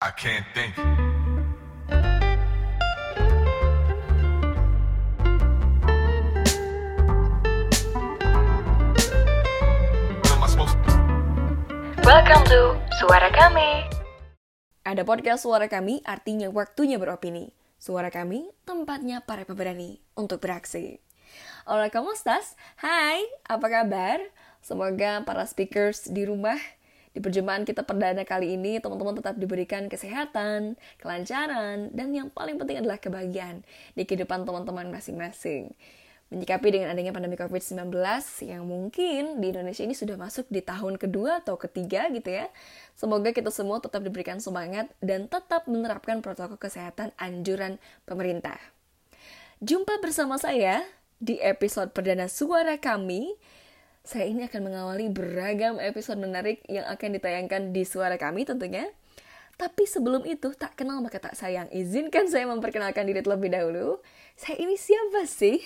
I can't think. Welcome to Suara Kami. Ada podcast Suara Kami artinya waktunya beropini. Suara Kami tempatnya para pemberani untuk beraksi. Hola, ¿cómo estás? Hai, apa kabar? Semoga para speakers di rumah di perjumpaan kita perdana kali ini teman-teman tetap diberikan kesehatan, kelancaran, dan yang paling penting adalah kebahagiaan di kehidupan teman-teman masing-masing. Menyikapi dengan adanya pandemi COVID-19 yang mungkin di Indonesia ini sudah masuk di tahun kedua atau ketiga gitu ya. Semoga kita semua tetap diberikan semangat dan tetap menerapkan protokol kesehatan anjuran pemerintah. Jumpa bersama saya di episode perdana Suara Kami. Saya ini akan mengawali beragam episode menarik yang akan ditayangkan di Suara Kami tentunya. Tapi sebelum itu, tak kenal maka tak sayang. Izinkan saya memperkenalkan diri terlebih dahulu. Saya ini siapa sih?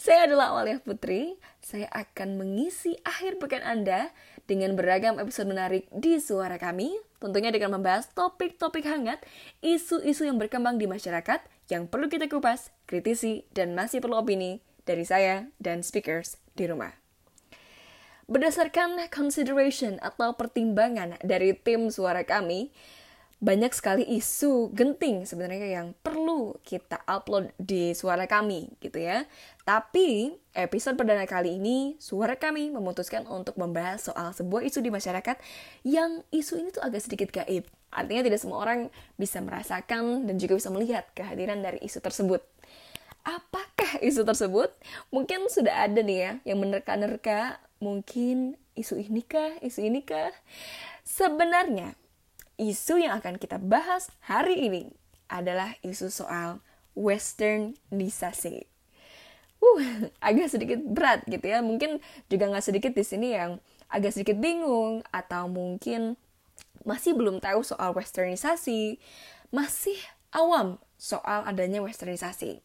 Saya adalah Awalia Putri. Saya akan mengisi akhir pekan Anda dengan beragam episode menarik di Suara Kami. Tentunya dengan membahas topik-topik hangat, isu-isu yang berkembang di masyarakat yang perlu kita kupas, kritisi, dan masih perlu opini dari saya dan speakers di rumah. Berdasarkan consideration atau pertimbangan dari tim suara kami, banyak sekali isu genting sebenarnya yang perlu kita upload di suara kami gitu ya. Tapi episode perdana kali ini suara kami memutuskan untuk membahas soal sebuah isu di masyarakat yang isu ini tuh agak sedikit gaib. Artinya tidak semua orang bisa merasakan dan juga bisa melihat kehadiran dari isu tersebut. Apakah isu tersebut? Mungkin sudah ada nih ya yang menerka-nerka mungkin isu ini kah, isu ini kah? Sebenarnya isu yang akan kita bahas hari ini adalah isu soal westernisasi. Uh, agak sedikit berat gitu ya. Mungkin juga nggak sedikit di sini yang agak sedikit bingung atau mungkin masih belum tahu soal westernisasi, masih awam soal adanya westernisasi.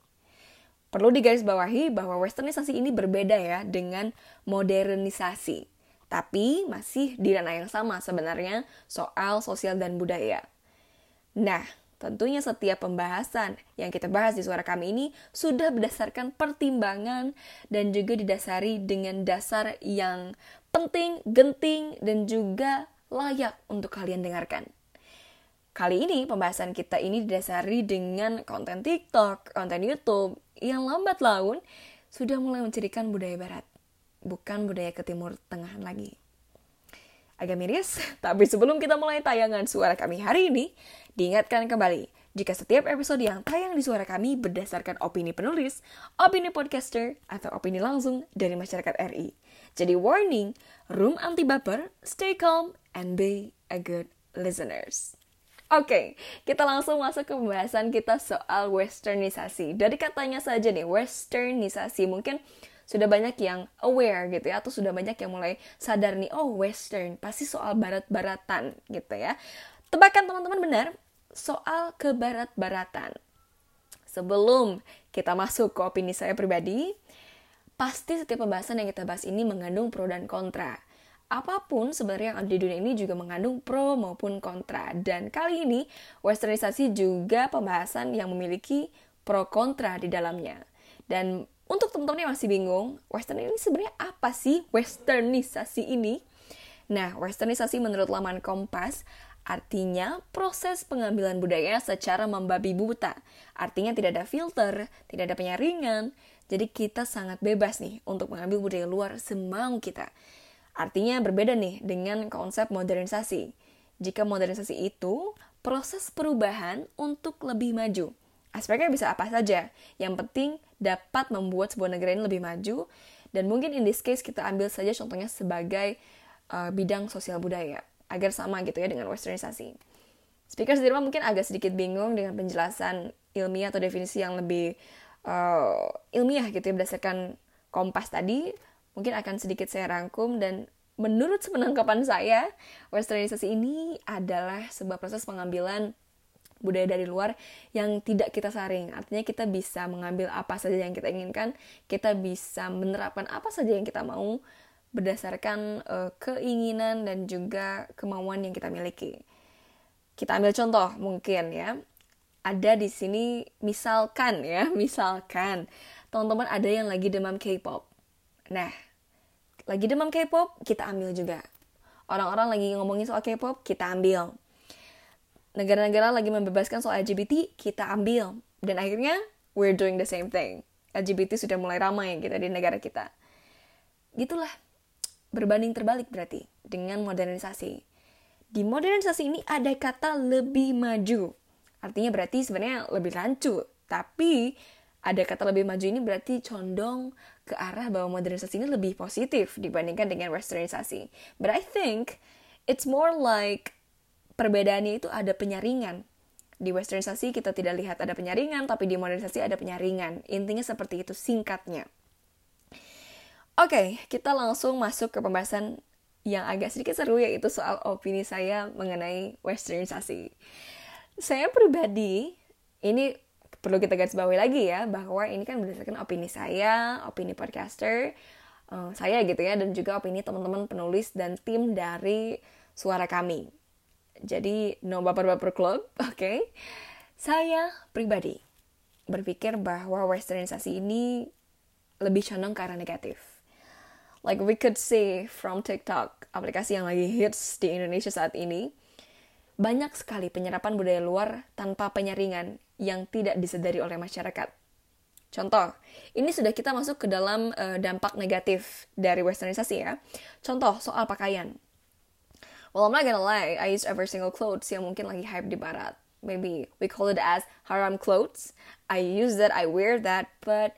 Perlu digarisbawahi bahwa westernisasi ini berbeda ya dengan modernisasi. Tapi masih di ranah yang sama sebenarnya soal sosial dan budaya. Nah, tentunya setiap pembahasan yang kita bahas di suara kami ini sudah berdasarkan pertimbangan dan juga didasari dengan dasar yang penting, genting, dan juga layak untuk kalian dengarkan. Kali ini pembahasan kita ini didasari dengan konten TikTok, konten YouTube yang lambat laun sudah mulai mencirikan budaya barat, bukan budaya ke timur tengahan lagi. Agak miris, tapi sebelum kita mulai tayangan suara kami hari ini, diingatkan kembali, jika setiap episode yang tayang di suara kami berdasarkan opini penulis, opini podcaster, atau opini langsung dari masyarakat RI. Jadi warning, room anti baper, stay calm, and be a good listeners. Oke, kita langsung masuk ke pembahasan kita soal westernisasi. Dari katanya saja nih, westernisasi mungkin sudah banyak yang aware gitu ya, atau sudah banyak yang mulai sadar nih, oh western, pasti soal barat-baratan gitu ya. Tebakan teman-teman benar, soal kebarat-baratan. Sebelum kita masuk ke opini saya pribadi, pasti setiap pembahasan yang kita bahas ini mengandung pro dan kontra apa pun sebenarnya yang ada di dunia ini juga mengandung pro maupun kontra. Dan kali ini westernisasi juga pembahasan yang memiliki pro kontra di dalamnya. Dan untuk teman-teman yang masih bingung, western ini sebenarnya apa sih westernisasi ini? Nah, westernisasi menurut laman Kompas artinya proses pengambilan budaya secara membabi buta. Artinya tidak ada filter, tidak ada penyaringan. Jadi kita sangat bebas nih untuk mengambil budaya luar semau kita. Artinya berbeda nih dengan konsep modernisasi. Jika modernisasi itu proses perubahan untuk lebih maju. Aspeknya bisa apa saja. Yang penting dapat membuat sebuah negara ini lebih maju. Dan mungkin in this case kita ambil saja contohnya sebagai uh, bidang sosial budaya. Agar sama gitu ya dengan westernisasi. Speakers di rumah mungkin agak sedikit bingung dengan penjelasan ilmiah atau definisi yang lebih uh, ilmiah gitu ya berdasarkan kompas tadi mungkin akan sedikit saya rangkum dan menurut sepenangkapan saya, westernisasi ini adalah sebuah proses pengambilan budaya dari luar yang tidak kita saring. Artinya kita bisa mengambil apa saja yang kita inginkan, kita bisa menerapkan apa saja yang kita mau berdasarkan uh, keinginan dan juga kemauan yang kita miliki. Kita ambil contoh mungkin ya. Ada di sini misalkan ya, misalkan teman-teman ada yang lagi demam K-pop. Nah, lagi demam K-pop, kita ambil juga. Orang-orang lagi ngomongin soal K-pop, kita ambil. Negara-negara lagi membebaskan soal LGBT, kita ambil. Dan akhirnya, we're doing the same thing. LGBT sudah mulai ramai gitu di negara kita. Gitulah, berbanding terbalik berarti dengan modernisasi. Di modernisasi ini ada kata lebih maju. Artinya berarti sebenarnya lebih rancu. Tapi ada kata lebih maju ini berarti condong ke arah bahwa modernisasi ini lebih positif dibandingkan dengan westernisasi. But I think it's more like perbedaannya itu ada penyaringan. Di westernisasi kita tidak lihat ada penyaringan, tapi di modernisasi ada penyaringan. Intinya seperti itu singkatnya. Oke, okay, kita langsung masuk ke pembahasan yang agak sedikit seru yaitu soal opini saya mengenai westernisasi. Saya pribadi, ini perlu kita garis bawahi lagi ya bahwa ini kan berdasarkan opini saya, opini podcaster uh, saya gitu ya dan juga opini teman-teman penulis dan tim dari suara kami. Jadi no baper-baper club, oke? Okay? Saya pribadi berpikir bahwa westernisasi ini lebih condong ke arah negatif. Like we could say from TikTok, aplikasi yang lagi hits di Indonesia saat ini, banyak sekali penyerapan budaya luar tanpa penyaringan yang tidak disadari oleh masyarakat. Contoh, ini sudah kita masuk ke dalam uh, dampak negatif dari westernisasi ya. Contoh soal pakaian. Well, I'm not gonna lie, I use every single clothes yang mungkin lagi hype di barat. Maybe we call it as haram clothes. I use that, I wear that, but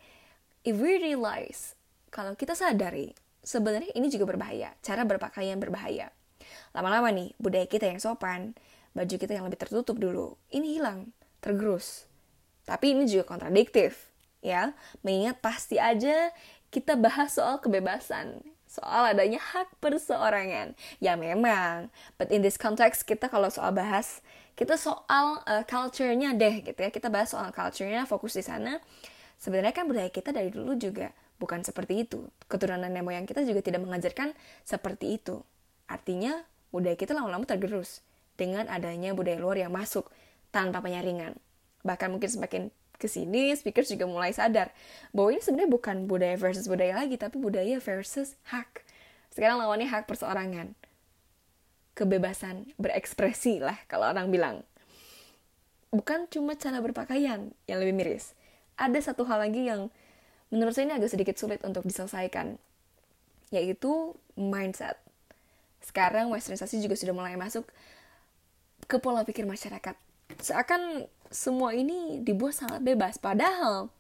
if we realize, kalau kita sadari, sebenarnya ini juga berbahaya. Cara berpakaian berbahaya. Lama-lama nih, budaya kita yang sopan, baju kita yang lebih tertutup dulu, ini hilang tergerus. Tapi ini juga kontradiktif, ya. Mengingat pasti aja kita bahas soal kebebasan, soal adanya hak perseorangan. Ya memang, but in this context kita kalau soal bahas, kita soal uh, culture-nya deh gitu ya. Kita bahas soal culture-nya, fokus di sana. Sebenarnya kan budaya kita dari dulu juga bukan seperti itu. Keturunan nenek moyang kita juga tidak mengajarkan seperti itu. Artinya, budaya kita lama-lama tergerus dengan adanya budaya luar yang masuk tanpa penyaringan. Bahkan mungkin semakin ke sini, speakers juga mulai sadar bahwa ini sebenarnya bukan budaya versus budaya lagi, tapi budaya versus hak. Sekarang lawannya hak perseorangan. Kebebasan berekspresi lah kalau orang bilang. Bukan cuma cara berpakaian yang lebih miris. Ada satu hal lagi yang menurut saya ini agak sedikit sulit untuk diselesaikan, yaitu mindset. Sekarang westernisasi juga sudah mulai masuk ke pola pikir masyarakat. Seakan semua ini dibuat sangat bebas. Padahal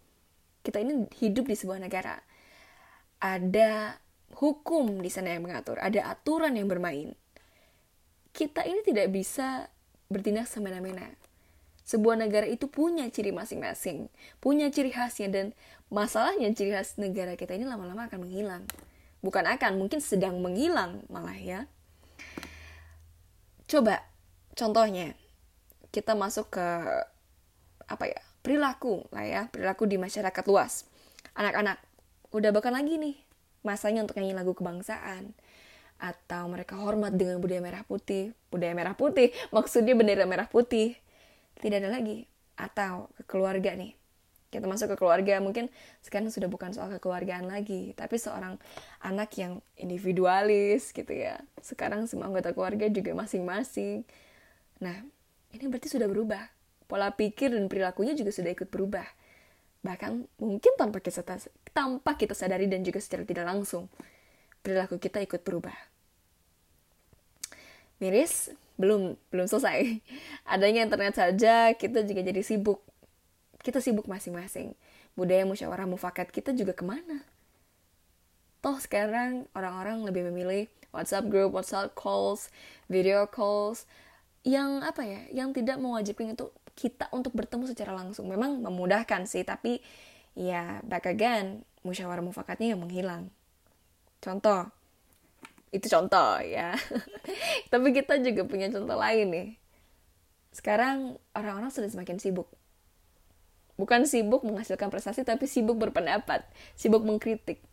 kita ini hidup di sebuah negara. Ada hukum di sana yang mengatur ada aturan yang bermain. Kita ini tidak bisa bertindak semena-mena. Sebuah negara itu punya ciri masing-masing, punya ciri khasnya dan masalahnya ciri khas negara kita ini lama-lama akan menghilang. Bukan akan, mungkin sedang menghilang malah ya. Coba contohnya, kita masuk ke apa ya perilaku lah ya perilaku di masyarakat luas. Anak-anak udah bahkan lagi nih masanya untuk nyanyi lagu kebangsaan. Atau mereka hormat dengan budaya merah putih. Budaya merah putih maksudnya bendera merah putih. Tidak ada lagi. Atau ke keluarga nih. Kita masuk ke keluarga mungkin sekarang sudah bukan soal kekeluargaan lagi tapi seorang anak yang individualis gitu ya. Sekarang semua anggota keluarga juga masing-masing nah ini berarti sudah berubah. Pola pikir dan perilakunya juga sudah ikut berubah. Bahkan mungkin tanpa kita, tanpa kita sadari dan juga secara tidak langsung, perilaku kita ikut berubah. Miris, belum belum selesai. Adanya internet saja, kita juga jadi sibuk. Kita sibuk masing-masing. Budaya musyawarah mufakat kita juga ke mana? Toh sekarang orang-orang lebih memilih WhatsApp group, WhatsApp calls, video calls, yang apa ya yang tidak mewajibkan itu kita untuk bertemu secara langsung. Memang memudahkan sih tapi ya back again musyawarah mufakatnya yang menghilang. Contoh. Itu contoh ya. Tapi kita juga punya contoh lain nih. Sekarang orang-orang sudah semakin sibuk. Bukan sibuk menghasilkan prestasi tapi sibuk berpendapat sibuk mengkritik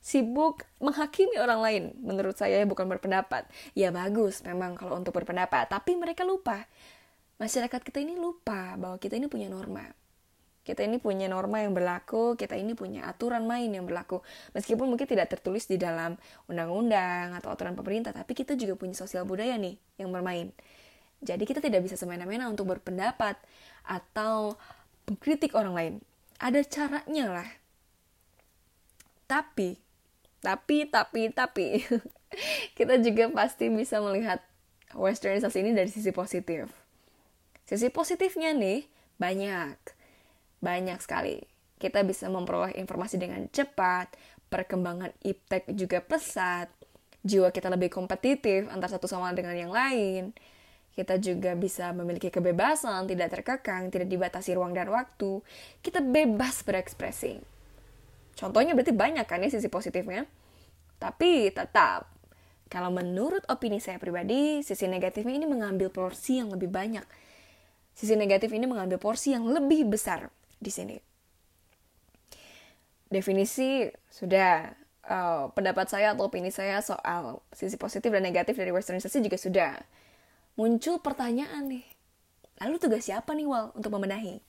sibuk menghakimi orang lain. Menurut saya bukan berpendapat. Ya bagus memang kalau untuk berpendapat, tapi mereka lupa. Masyarakat kita ini lupa bahwa kita ini punya norma. Kita ini punya norma yang berlaku, kita ini punya aturan main yang berlaku. Meskipun mungkin tidak tertulis di dalam undang-undang atau aturan pemerintah, tapi kita juga punya sosial budaya nih yang bermain. Jadi kita tidak bisa semena-mena untuk berpendapat atau mengkritik orang lain. Ada caranya lah. Tapi, tapi, tapi, tapi, kita juga pasti bisa melihat westernisasi ini dari sisi positif. Sisi positifnya nih, banyak banyak sekali. Kita bisa memperoleh informasi dengan cepat, perkembangan iptek juga pesat, jiwa kita lebih kompetitif antara satu sama dengan yang lain. Kita juga bisa memiliki kebebasan, tidak terkekang, tidak dibatasi ruang dan waktu. Kita bebas berekspresi. Contohnya berarti banyak kan ya sisi positifnya. Tapi tetap, kalau menurut opini saya pribadi, sisi negatifnya ini mengambil porsi yang lebih banyak. Sisi negatif ini mengambil porsi yang lebih besar di sini. Definisi sudah, uh, pendapat saya atau opini saya soal sisi positif dan negatif dari westernisasi juga sudah. Muncul pertanyaan nih, lalu tugas siapa nih Wal untuk membenahi?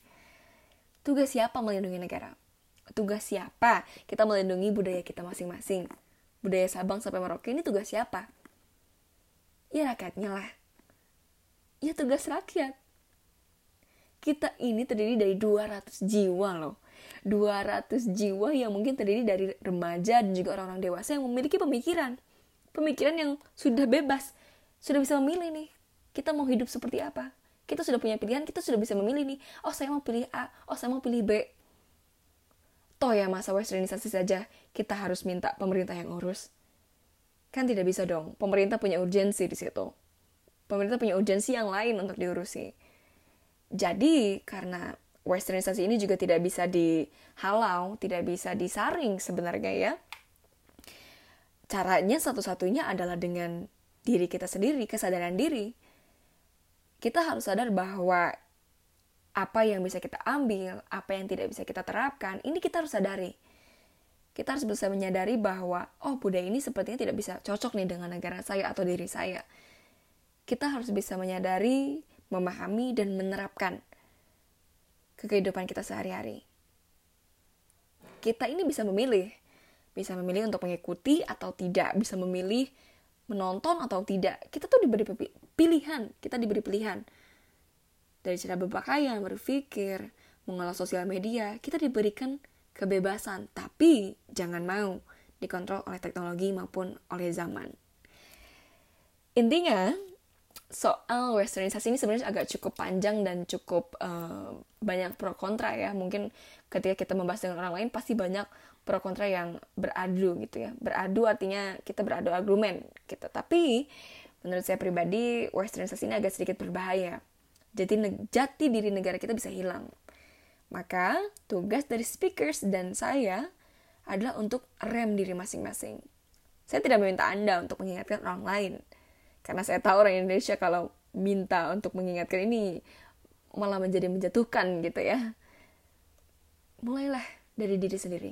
Tugas siapa melindungi negara? Tugas siapa kita melindungi budaya kita masing-masing? Budaya Sabang sampai Merauke ini tugas siapa? Ya rakyatnya lah. Ya tugas rakyat kita ini terdiri dari 200 jiwa loh. 200 jiwa yang mungkin terdiri dari remaja dan juga orang-orang dewasa yang memiliki pemikiran. Pemikiran yang sudah bebas, sudah bisa memilih nih. Kita mau hidup seperti apa? Kita sudah punya pilihan, kita sudah bisa memilih nih. Oh, saya mau pilih A, oh saya mau pilih B. Toh ya masa westernisasi saja, kita harus minta pemerintah yang urus. Kan tidak bisa dong, pemerintah punya urgensi di situ. Pemerintah punya urgensi yang lain untuk diurusi jadi karena westernisasi ini juga tidak bisa dihalau, tidak bisa disaring sebenarnya ya. Caranya satu-satunya adalah dengan diri kita sendiri, kesadaran diri. Kita harus sadar bahwa apa yang bisa kita ambil, apa yang tidak bisa kita terapkan, ini kita harus sadari. Kita harus bisa menyadari bahwa, oh budaya ini sepertinya tidak bisa cocok nih dengan negara saya atau diri saya. Kita harus bisa menyadari memahami, dan menerapkan ke kehidupan kita sehari-hari. Kita ini bisa memilih, bisa memilih untuk mengikuti atau tidak, bisa memilih menonton atau tidak. Kita tuh diberi pilihan, kita diberi pilihan. Dari cara berpakaian, berpikir, mengolah sosial media, kita diberikan kebebasan, tapi jangan mau dikontrol oleh teknologi maupun oleh zaman. Intinya, soal westernisasi ini sebenarnya agak cukup panjang dan cukup uh, banyak pro kontra ya. Mungkin ketika kita membahas dengan orang lain pasti banyak pro kontra yang beradu gitu ya. Beradu artinya kita beradu argumen gitu. Tapi menurut saya pribadi westernisasi ini agak sedikit berbahaya. Jadi jati diri negara kita bisa hilang. Maka tugas dari speakers dan saya adalah untuk rem diri masing-masing. Saya tidak meminta Anda untuk mengingatkan orang lain karena saya tahu orang Indonesia kalau minta untuk mengingatkan ini malah menjadi menjatuhkan gitu ya. Mulailah dari diri sendiri.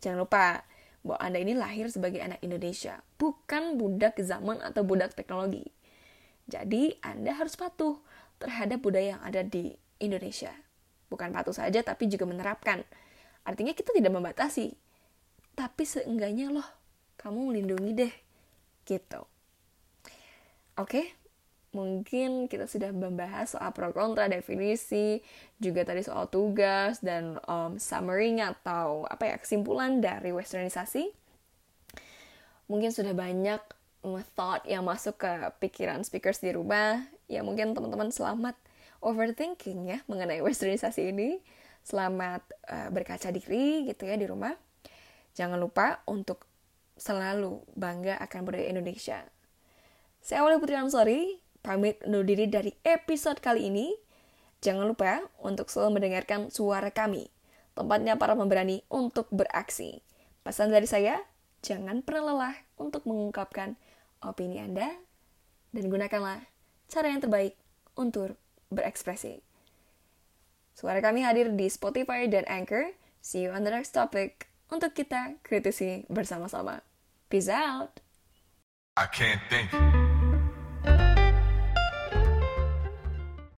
Jangan lupa bahwa Anda ini lahir sebagai anak Indonesia, bukan budak zaman atau budak teknologi. Jadi, Anda harus patuh terhadap budaya yang ada di Indonesia. Bukan patuh saja, tapi juga menerapkan. Artinya kita tidak membatasi. Tapi seenggaknya loh, kamu melindungi deh. Gitu. Oke, mungkin kita sudah membahas soal pro kontra definisi, juga tadi soal tugas dan um, summary atau apa ya kesimpulan dari westernisasi. Mungkin sudah banyak thought yang masuk ke pikiran speakers di rumah. Ya mungkin teman-teman selamat overthinking ya mengenai westernisasi ini. Selamat uh, berkaca diri gitu ya di rumah. Jangan lupa untuk selalu bangga akan budaya Indonesia saya Awali Putri Ansori, pamit undur diri dari episode kali ini. Jangan lupa untuk selalu mendengarkan suara kami, tempatnya para pemberani untuk beraksi. Pesan dari saya, jangan pernah lelah untuk mengungkapkan opini Anda, dan gunakanlah cara yang terbaik untuk berekspresi. Suara kami hadir di Spotify dan Anchor. See you on the next topic. untuk kita kritisi bersama-sama. Peace out. I can't think.